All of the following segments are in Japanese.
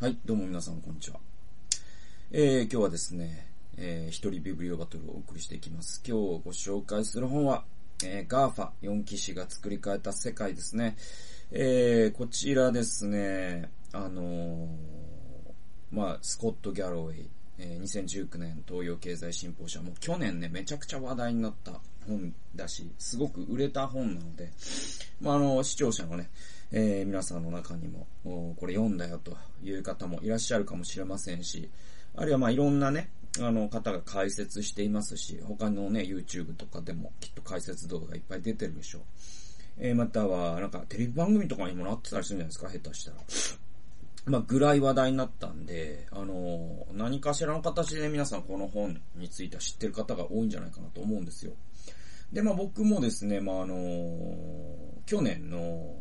はい、どうも皆さんこんにちは。えー、今日はですね、えー、一人ビブリオバトルをお送りしていきます。今日ご紹介する本は、えー、 GAFA 四騎士が創り変えた世界ですね。えー、こちらですね、あのー、まあ、スコット・ギャロウェイ、えー、2019年東洋経済新報社もう去年ね、めちゃくちゃ話題になった本だし、すごく売れた本なので、まあ、あの、視聴者のね、えー、皆さんの中にも、これ読んだよという方もいらっしゃるかもしれませんし、あるいはまあいろんなね、あの方が解説していますし、他のね、YouTube とかでもきっと解説動画がいっぱい出てるでしょう。えー、または、なんかテレビ番組とかにもなってたりするんじゃないですか、下手したら。まあ、ぐらい話題になったんで、あのー、何かしらの形で皆さんこの本については知ってる方が多いんじゃないかなと思うんですよ。で、まあ僕もですね、まああの、去年の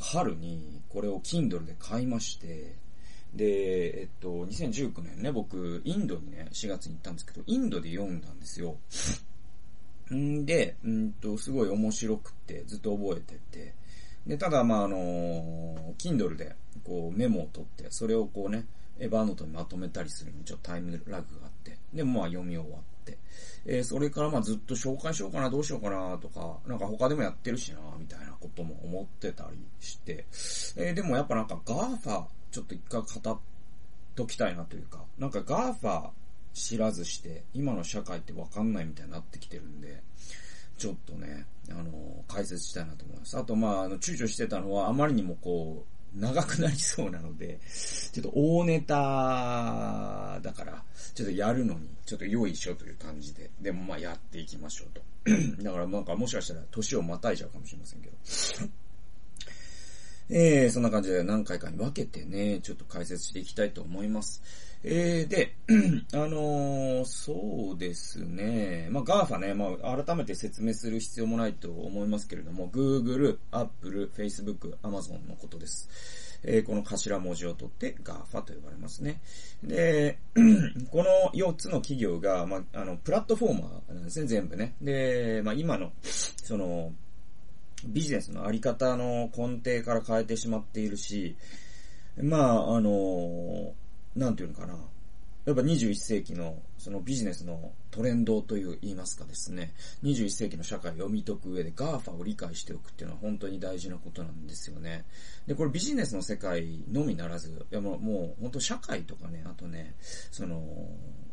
春にこれを Kindle で買いまして、で、えっと、2019年ね、僕、インドにね、4月に行ったんですけど、インドで読んだんですよ。んで、うんと、すごい面白くて、ずっと覚えてて、で、ただ、まあ、あの、Kindle で、こう、メモを取って、それをこうね、エヴァーノートにまとめたりするのに、ちょっとタイムラグがあって、で、まあ、読み終わって、えー、それからまあずっと紹介しようかな、どうしようかな、とか、なんか他でもやってるしな、みたいなことも思ってたりして、えー、でもやっぱなんか GAFA、ちょっと一回語っときたいなというか、なんか GAFA 知らずして、今の社会ってわかんないみたいになってきてるんで、ちょっとね、あの、解説したいなと思います。あと、まあ、あの、躊躇してたのは、あまりにもこう、長くなりそうなので、ちょっと大ネタだから、ちょっとやるのに、ちょっと用意しようという感じで、でもまあやっていきましょうと。だからなんかもしかしたら年をまたいじゃうかもしれませんけど。えー、そんな感じで何回かに分けてね、ちょっと解説していきたいと思います。えー、で、あのー、そうですね。まあ、GAFA ね、まあ、改めて説明する必要もないと思いますけれども、Google、Apple、Facebook、Amazon のことです。えー、この頭文字を取って GAFA と呼ばれますね。で、この4つの企業が、まあ、あの、プラットフォーマーなんですね、全部ね。で、まあ、今の、その、ビジネスのあり方の根底から変えてしまっているし、まあ、あのなんていうのかな。やっぱ21世紀のそのビジネスのトレンドという言いますかですね、21世紀の社会を読み解く上で GAFA を理解しておくっていうのは本当に大事なことなんですよね。で、これビジネスの世界のみならず、いやもうもう本当社会とかね、あとね、その、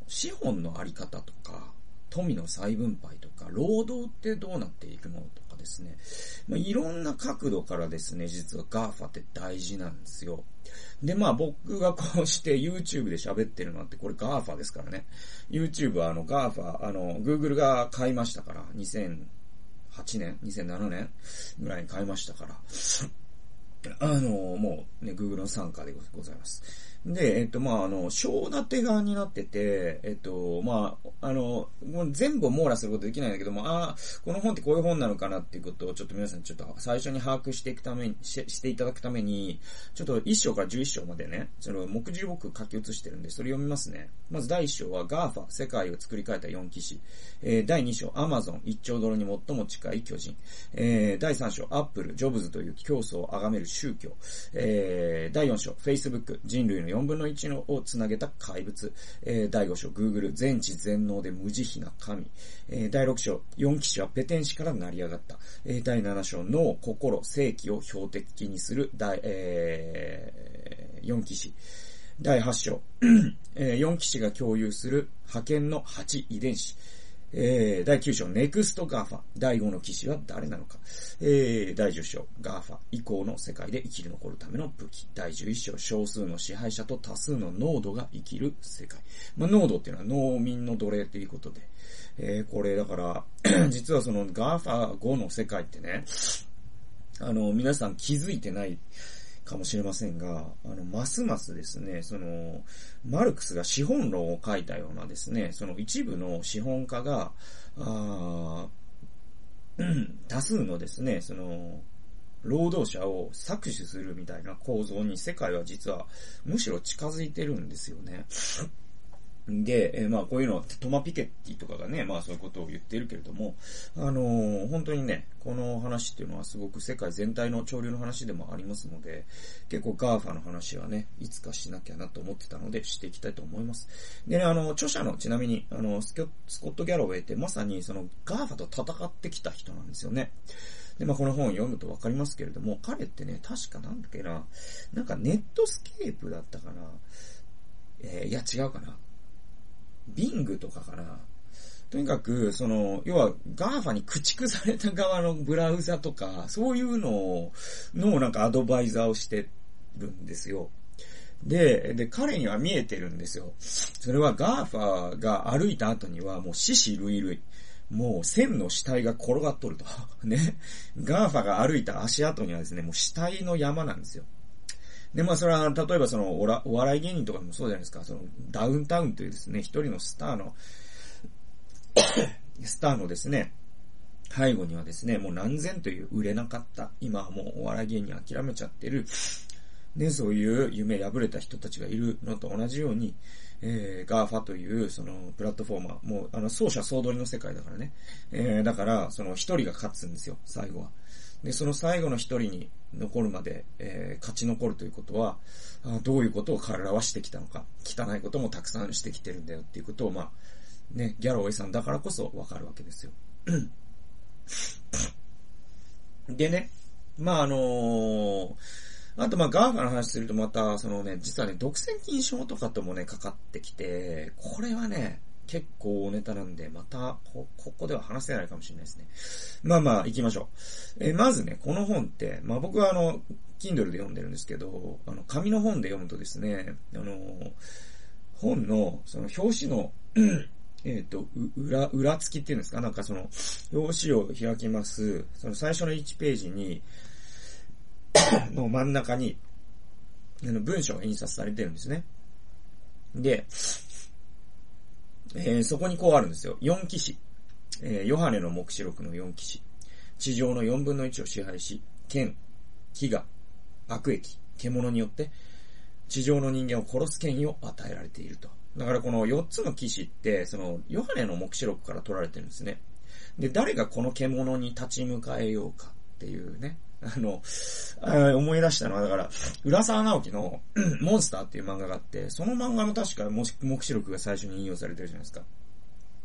資本のあり方とか、富の再分配とか、労働ってどうなっていくのとですね。まあ、いろんな角度からですね、実は GAFA って大事なんですよ。で、まあ僕がこうして YouTube で喋ってるのってこれ GAFA ですからね。YouTube はあの GAFA、あの Google が買いましたから、2008年 ?2007 年ぐらいに買いましたから。あの、もうね、Google の参加でございます。で、えっと、まあ、あの、小立て側になってて、えっと、まあ、あの、もう全部を網羅することできないんだけども、ああ、この本ってこういう本なのかなっていうことをちょっと皆さんちょっと最初に把握していくために、ししていただくために、ちょっと1章から11章までね、その目次僕書き写してるんで、それ読みますね。まず第1章は GAFA、世界を作り変えた4騎士。えー、第2章、Amazon、1兆ドルに最も近い巨人。えー、第3章、Apple、ジョブズという競争を崇める宗教。えー、第4章、Facebook、人類の4分の1のをつなげた怪物。えー、第5章、Google、全知全能で無慈悲な神。えー、第6章、4騎士はペテン師から成り上がった。えー、第7章、脳、心、正気を標的にする第、えー、4騎士。第8章、えー、4騎士が共有する派遣の8遺伝子。えー、第9章、ネクスト GAFA。第5の騎士は誰なのか。えー、第10章、 GAFA 以降の世界で生き残るための武器。第11章、少数の支配者と多数の農奴が生きる世界。まあ、農奴っていうのは農民の奴隷ということで。えー、これだから 実はその GAFA 後の世界ってね、あの、皆さん気づいてないかもしれませんが、あの、ますますですね、その、マルクスが資本論を書いたようなですね、その一部の資本家が、あ多数のですね、その、労働者を搾取するみたいな構造に世界は実はむしろ近づいてるんですよね。で、えー、まあこういうのはトマ・ピケッティとかがね、まあそういうことを言っているけれども、あのー、本当にね、この話っていうのはすごく世界全体の潮流の話でもありますので、結構 GAFA の話はね、いつかしなきゃなと思ってたので、していきたいと思います。でね、あの、著者のちなみに、あの、スコット・ギャロウェイってまさにその GAFA と戦ってきた人なんですよね。で、まあこの本を読むとわかりますけれども、彼ってね、確かなんだっけな、なんかネットスケープだったかな、えー、いや違うかな。ビングとかかな。とにかく、その、要は、 GAFA に駆逐された側のブラウザとか、そういうのを、のなんかアドバイザーをしてるんですよ。で、で、彼には見えてるんですよ。それは GAFA が歩いた後にはもう死屍累々。もう千の死体が転がっとると。ね。 GAFA が歩いた足跡にはですね、もう死体の山なんですよ。で、まあそれは、例えばそのおら、お笑い芸人とかもそうじゃないですか。その、ダウンタウンというですね、一人のスターの スターのですね、背後にはですね、もう何千という売れなかった、今はもうお笑い芸人諦めちゃってる、ね、そういう夢破れた人たちがいるのと同じように、えー、 GAFA という、その、プラットフォーマー、もう、あの、勝者総取りの世界だからね。えー、だから、その一人が勝つんですよ、最後は。で、その最後の一人に残るまで、えー、勝ち残るということは、どういうことを彼らはしてきたのか、汚いこともたくさんしてきてるんだよっていうことを、まあ、ね、ギャロウェイさんだからこそわかるわけですよ。でね、まああのー、あとま GAFA の話するとまた、そのね、実はね、独占禁止法とかともね、かかってきて、これはね、結構ネタなんで、またこ、ここでは話せないかもしれないですね。まあまあ、行きましょう。えまずね、この本って、まあ僕はあの、Kindle で読んでるんですけど、あの、紙の本で読むとですね、あの、本の、その表紙の えっ、ー、と、裏、裏付きっていうんですか？なんかその、表紙を開きます。その最初の1ページに、の真ん中に、あの、文章が印刷されてるんですね。で、えー、そこにこうあるんですよ。4騎士。えー、ヨハネの目視録の4騎士。地上の4分の1を支配し、剣、飢餓、悪役、獣によって、地上の人間を殺す権威を与えられていると。だからこの4つの騎士って、その、ヨハネの目視録から取られてるんですね。で、誰がこの獣に立ち向かえようかっていうね。あの、あ思い出したのは、だから、浦沢直樹の モンスターっていう漫画があって、その漫画の確か目視録が最初に引用されてるじゃないですか。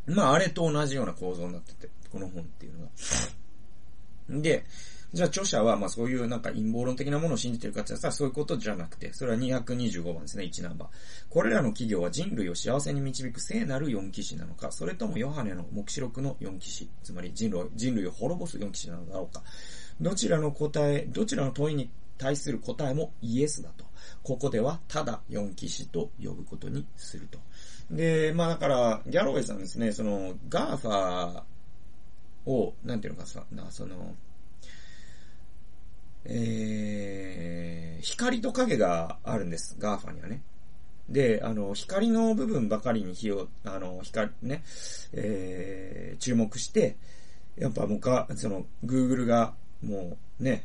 まあ、あれと同じような構造になってて、この本っていうのが。で、じゃあ著者は、まあそういうなんか陰謀論的なものを信じてるかって言ったらそういうことじゃなくて、それは225番ですね、位置ナンバー。これらの企業は人類を幸せに導く聖なる4騎士なのか、それともヨハネの黙示録の4騎士、つまり人類人類を滅ぼす4騎士なのだろうか。どちらの答え、どちらの問いに対する答えもイエスだと。ここではただ4騎士と呼ぶことにすると。で、まあだから、ギャロウェイさんですね、その、 GAFAーを、なんていうのか、な、その、えー、光と影があるんです、 GAFA にはね。で、あの、光の部分ばかりに火を、あの、光、ね、えー、注目して、やっぱもうか、その、Google がもうね、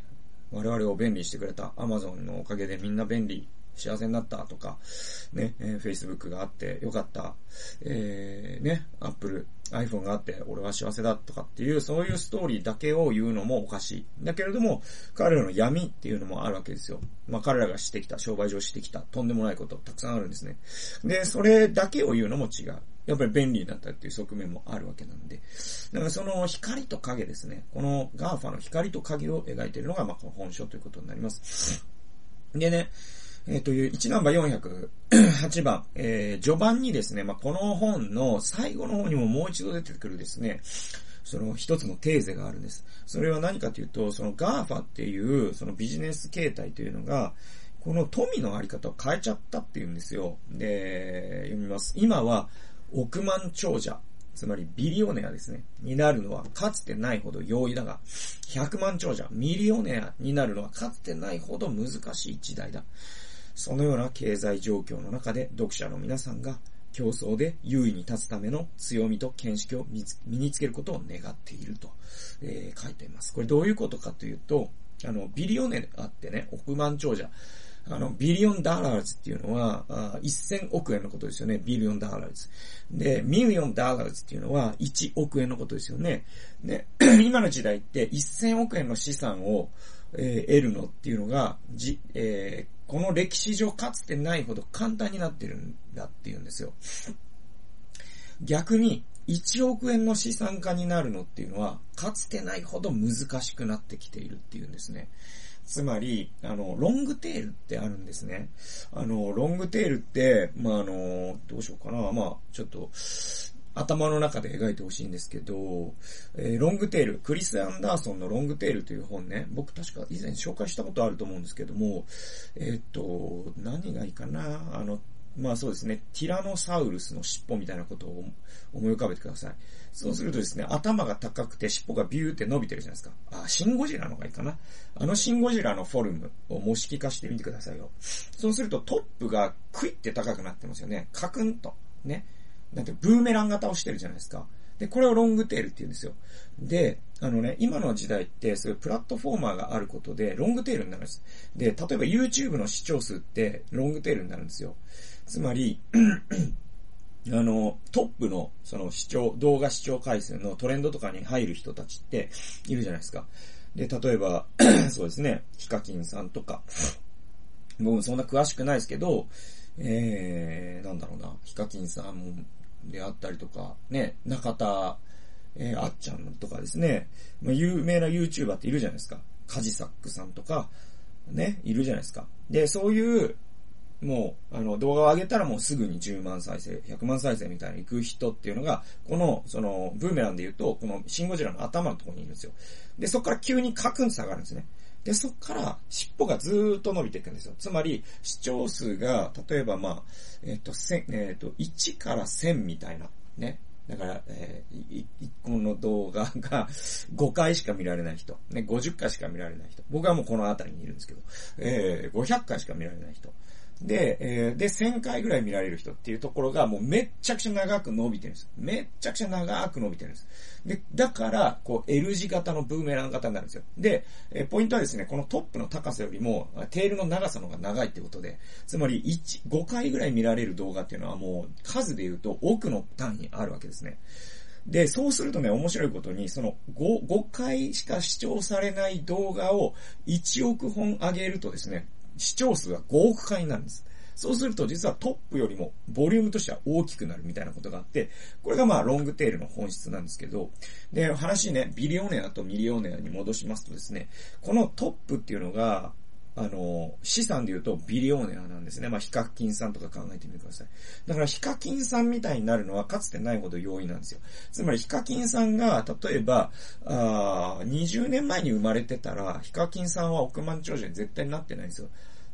我々を便利してくれた Amazon のおかげでみんな便利、幸せになったとか、ね、えー、Facebook があってよかった、えー、ね、Apple、iPhone があって俺は幸せだとかっていう、そういうストーリーだけを言うのもおかしい。だけれども、彼らの闇っていうのもあるわけですよ。まあ彼らがしてきた、商売上してきた、とんでもないことたくさんあるんですね。で、それだけを言うのも違う。やっぱり便利になったっていう側面もあるわけなんで。だからその光と影ですね。この GAFA の光と影を描いているのが、ま、この本書ということになります。でね、えっ、ー、という位置ナンバー408番、えー、序盤にですね、まあ、この本の最後の方にももう一度出てくるですね、その一つのテーゼがあるんです。それは何かというと、その GAFA っていうそのビジネス形態というのが、この富のあり方を変えちゃったっていうんですよ。で、読みます。今は億万長者、つまりビリオネアですね、になるのはかつてないほど容易だが、100万長者、ミリオネアになるのはかつてないほど難しい時代だ。そのような経済状況の中で読者の皆さんが競争で優位に立つための強みと見識を身につけることを願っていると、えー、書いています。これどういうことかというと、あの、ビリオネアってね、億万長者、あの、 billion dollars っていうのは、1000億円のことですよね。 billion dollars。で、 million dollars っていうのは1億円のことですよね。で、今の時代って1000億円の資産を、えー、得るのっていうのが、じ、えー、この歴史上かつてないほど簡単になってるんだっていうんですよ。逆に、1億円の資産家になるのっていうのは、かつてないほど難しくなってきているっていうんですね。つまり、あの、ロングテールってあるんですね。あの、ロングテールって、まあ、あの、どうしようかな。まあ、ちょっと、頭の中で描いてほしいんですけど、えー、ロングテール、クリス・アンダーソンのロングテールという本ね、僕確か以前紹介したことあると思うんですけども、えー、っと、何がいいかなあの、まあそうですね、ティラノサウルスの尻尾みたいなことを思い浮かべてください。そうするとですね、頭が高くて尻尾がビューって伸びてるじゃないですか。あ、シンゴジラの方がいいかな。あのシンゴジラのフォルムを模式化してみてくださいよ。そうするとトップがクイって高くなってますよね。カクンと。ね。なんてブーメラン型をしてるじゃないですか。で、これをロングテールって言うんですよ。で、あのね、今の時代って、そういうプラットフォーマーがあることで、ロングテールになるんです。で、例えば YouTube の視聴数って、ロングテールになるんですよ。つまり、あの、トップの、その視聴、動画視聴回数のトレンドとかに入る人たちっているじゃないですか。で、例えば、そうですね、ヒカキンさんとか、僕もそんな詳しくないですけど、えー、なんだろうな、ヒカキンさんであったりとか、ね、中田、えー、あっちゃんとかですね、まあ、有名な YouTuber っているじゃないですか。カジサックさんとか、ね、いるじゃないですか。で、そういう、もう、あの、動画を上げたらもうすぐに10万再生、100万再生みたいに行く人っていうのが、この、その、ブーメランで言うと、このシンゴジラの頭のところにいるんですよ。で、そこから急にカクンと下がるんですね。で、そこから尻尾がずーっと伸びていくんですよ。つまり、視聴数が、例えばまあ、えっ、ー、と、千、えっ、ー、と、1から1000みたいな、ね。だから、えー、1個の動画が 5回しか見られない人、ね、50回しか見られない人。僕はもうこの辺りにいるんですけど、えー、500回しか見られない人。で、えー、で、1000回ぐらい見られる人っていうところがもうめっちゃくちゃ長く伸びてるんです。めっちゃくちゃ長く伸びてるんです。で、だから、こう L 字型のブーメラン型になるんですよ。で、えー、ポイントはですね、このトップの高さよりも、テールの長さの方が長いってことで、つまり1、5回ぐらい見られる動画っていうのはもう数で言うと奥の単位あるわけですね。で、そうするとね、面白いことに、その5、5回しか視聴されない動画を1億本上げるとですね、視聴数が5億回なんです。そうすると実はトップよりもボリュームとしては大きくなるみたいなことがあって、これがまあロングテールの本質なんですけど、で、話ね、ビリオネアとミリオネアに戻しますとですね、このトップっていうのが、あの、資産で言うとビリオーネアなんですね。まあ、ヒカキンさんとか考えてみてください。だからヒカキンさんみたいになるのはかつてないほど容易なんですよ。つまりヒカキンさんが、例えば、あ20年前に生まれてたら、ヒカキンさんは億万長者に絶対になってないんですよ。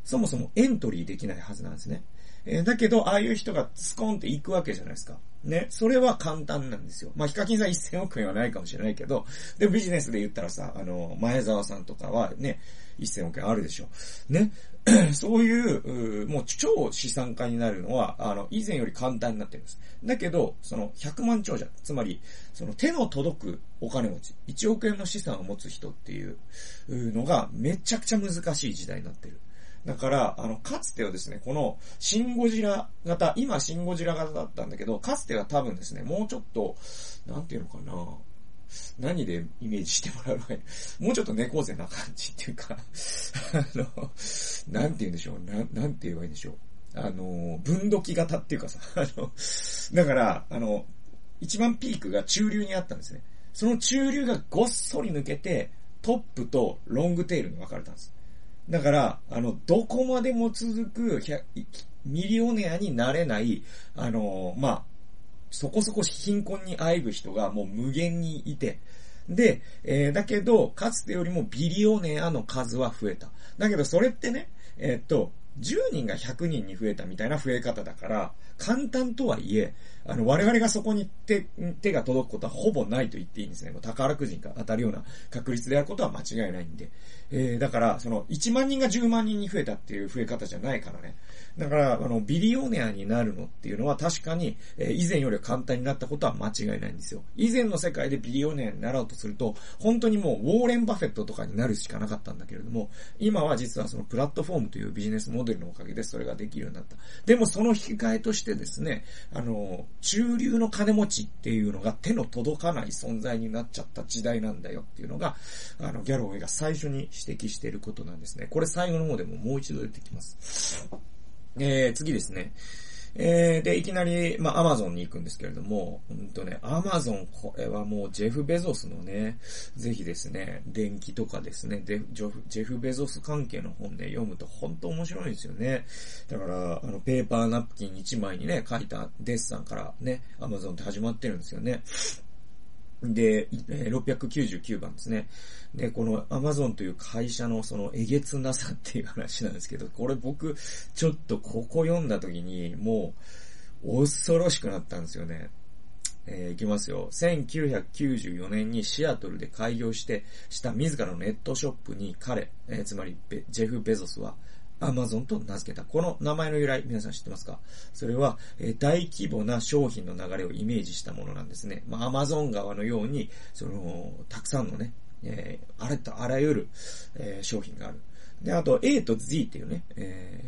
そもそもエントリーできないはずなんですね。えー、だけど、ああいう人がスコンって行くわけじゃないですか。ね。それは簡単なんですよ。まあ、ヒカキンさん1000億円はないかもしれないけど、でもビジネスで言ったらさ、あの、前澤さんとかはね、1000億円あるでしょ。ね。そういう、もう超資産家になるのは、あの、以前より簡単になってるんです。だけど、その100万長者、つまり、その手の届くお金持ち、1億円の資産を持つ人っていうのがめちゃくちゃ難しい時代になってる。だから、あの、かつてはですね、この、シンゴジラ型、今シンゴジラ型だったんだけど、かつては多分ですね、もうちょっと、なんていうのかな、何でイメージしてもらうのがいもうちょっと猫背な感じっていうかあの、なんて言うんでしょう、ななんて言えばいいんでしょう。あの、分度器型っていうかさ、あの、だから、あの、一番ピークが中流にあったんですね。その中流がごっそり抜けて、トップとロングテールに分かれたんです。だから、あの、どこまでも続く、ミリオネアになれない、あの、まあ、そこそこ貧困にあえぐ人がもう無限にいて、で、えー、だけど、かつてよりもビリオネアの数は増えた。だけど、それってね、えー、っと、10人が100人に増えたみたいな増え方だから、簡単とはいえ、あの、我々がそこに手、手が届くことはほぼないと言っていいんですね。もう宝くじが当たるような確率であることは間違いないんで。えー、だから、その、1万人が10万人に増えたっていう増え方じゃないからね。だから、あの、ビリオネアになるのっていうのは確かに、えー、以前よりは簡単になったことは間違いないんですよ。以前の世界でビリオネアになろうとすると、本当にもう、ウォーレン・バフェットとかになるしかなかったんだけれども、今は実はそのプラットフォームというビジネスモデルのおかげでそれができるようになった。でもその引き換えとしてですね、あの、中流の金持ちっていうのが手の届かない存在になっちゃった時代なんだよっていうのが、あの、ギャロウェイが最初に指摘していることなんですね。これ最後の方でももう一度出てきます。えー、次ですね。えー、で、いきなり、まあ、アマゾンに行くんですけれども、うんとね、アマゾン、これはもうジェフ・ベゾスのね、ぜひですね、電気とかですね、ジェフ・ベゾス関係の本ね、読むと本当面白いんですよね。だから、あの、ペーパーナプキン1枚にね、書いたデッサンからね、アマゾンって始まってるんですよね。で、699番ですね。で、この Amazon という会社のそのえげつなさっていう話なんですけど、これ僕、ちょっとここ読んだ時に、もう、恐ろしくなったんですよね。えー、いきますよ。1994年にシアトルで開業して、した自らのネットショップに彼、えー、つまりジェフ・ベゾスは、アマゾンと名付けた。この名前の由来、皆さん知ってますか？それは、え、大規模な商品の流れをイメージしたものなんですね。まあ、アマゾン川のように、その、たくさんのね、えー、あれとあらゆる、えー、商品がある。で、あと A と Z っていうね、え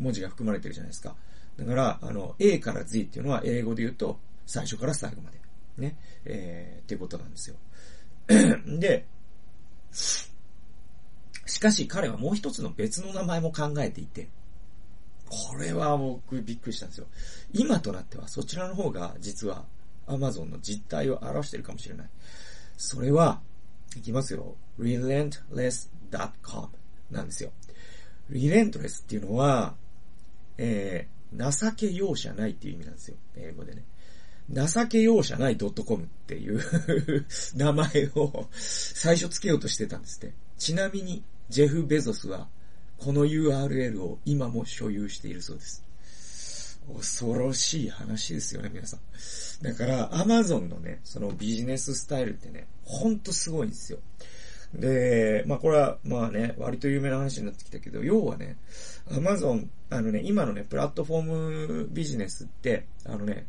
ー、文字が含まれてるじゃないですか。だから、あの、A から Z っていうのは英語で言うと、最初から最後まで。ね。えー、っていうことなんですよ。で、しかし彼はもう一つの別の名前も考えていて、これは僕びっくりしたんですよ。今となってはそちらの方が実は Amazon の実態を表しているかもしれない。それは、いきますよ。relentless.com なんですよ。relentless っていうのは、えー、情け容赦ないっていう意味なんですよ。英語でね。情け容赦ない .com っていう 名前を最初つけようとしてたんですって。ちなみに、ジェフ・ベゾスは、この URL を今も所有しているそうです。恐ろしい話ですよね、皆さん。だから、アマゾンのね、そのビジネススタイルってね、ほんとすごいんですよ。で、まあこれは、まあね、割と有名な話になってきたけど、要はね、アマゾン、あのね、今のね、プラットフォームビジネスって、あのね、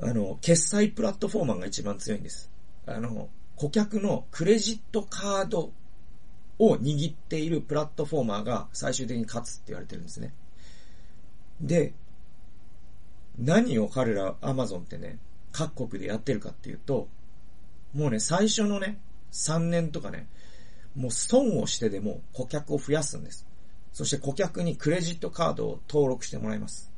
あの、決済プラットフォーマーが一番強いんです。あの、顧客のクレジットカードを握っているプラットフォーマーが最終的に勝つって言われてるんですね。で、何を彼らアマゾンってね、各国でやってるかっていうと、もうね、最初のね、3年とかね、もう損をしてでも顧客を増やすんです。そして顧客にクレジットカードを登録してもらいます。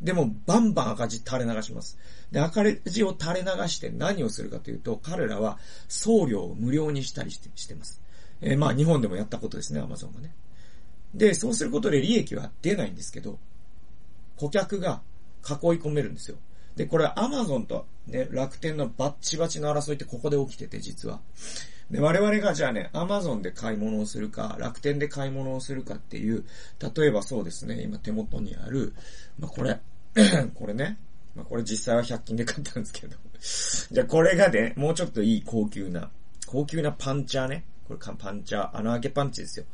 でも、バンバン赤字垂れ流します。で、赤字を垂れ流して何をするかというと、彼らは送料を無料にしたりしてしてます。えー、まあ、日本でもやったことですね、アマゾンがね。で、そうすることで利益は出ないんですけど、顧客が囲い込めるんですよ。で、これアマゾンとね、楽天のバッチバチの争いってここで起きてて、実は。で、我々がじゃあね、アマゾンで買い物をするか、楽天で買い物をするかっていう、例えばそうですね、今手元にある、まあ、これ、これね、まあ、これ実際は100均で買ったんですけど、じゃあこれがね、もうちょっといい高級な、高級なパンチャーね。これパンチャー、穴開けパンチですよ。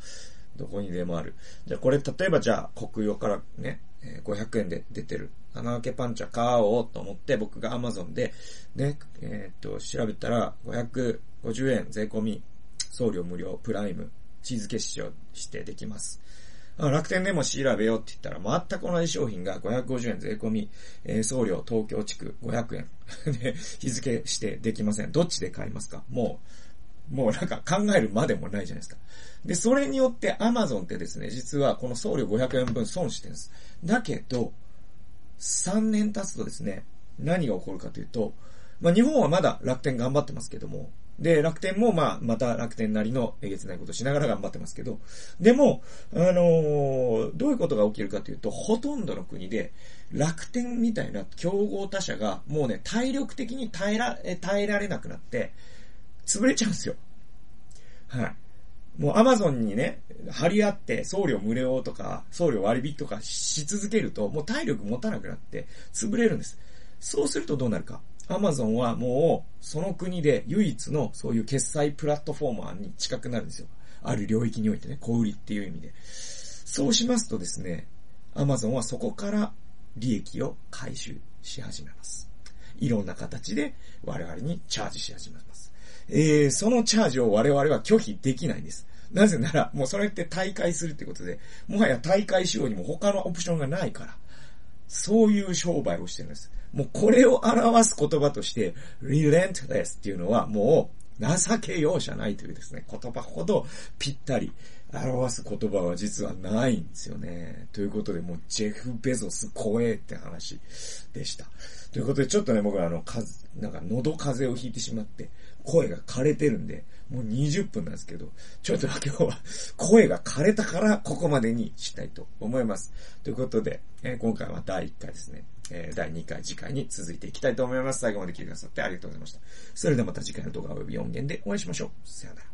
どこにでもある。じゃあこれ例えばじゃあ国用からね、500円で出てる穴開けパンチャー買おうと思って僕が Amazon でね、えー、っと調べたら550円税込み送料無料プライムチーズ結晶してできます。楽天でも調べようって言ったら全く同じ商品が550円税込み、えー、送料東京地区500円 で日付してできません。どっちで買いますか？もうもうなんか考えるまでもないじゃないですか。で、それによって Amazon ってですね、実はこの送料500円分損してるんです。だけど、3年経つとですね、何が起こるかというと、まあ日本はまだ楽天頑張ってますけども、で、楽天もまあ、また楽天なりのえげつないことしながら頑張ってますけど、でも、あのー、どういうことが起きるかというと、ほとんどの国で、楽天みたいな競合他社が、もうね、体力的に耐えら、耐えられなくなって、潰れちゃうんですよ。はい。もうアマゾンにね、張り合って送料無料とか、送料割引とかし続けると、もう体力持たなくなって潰れるんです。そうするとどうなるか。アマゾンはもう、その国で唯一のそういう決済プラットフォーマーに近くなるんですよ。ある領域においてね、小売りっていう意味で。そうしますとですね、アマゾンはそこから利益を回収し始めます。いろんな形で我々にチャージし始めます。えー、そのチャージを我々は拒否できないんです。なぜなら、もうそれって大会するってことで、もはや大会しようにも他のオプションがないから、そういう商売をしてるんです。もうこれを表す言葉として、relentless っていうのはもう情け容赦ないというですね、言葉ほどぴったり表す言葉は実はないんですよね。ということで、もうジェフ・ベゾス怖えって話でした。ということで、ちょっとね、僕はあの、かずなんか喉風邪をひいてしまって、声が枯れてるんで、もう20分なんですけど、ちょっと今日は声が枯れたからここまでにしたいと思います。ということで、えー、今回は第1回ですね。え、第2回次回に続いていきたいと思います。最後まで聞いてくださってありがとうございました。それではまた次回の動画及び音源でお会いしましょう。さよなら。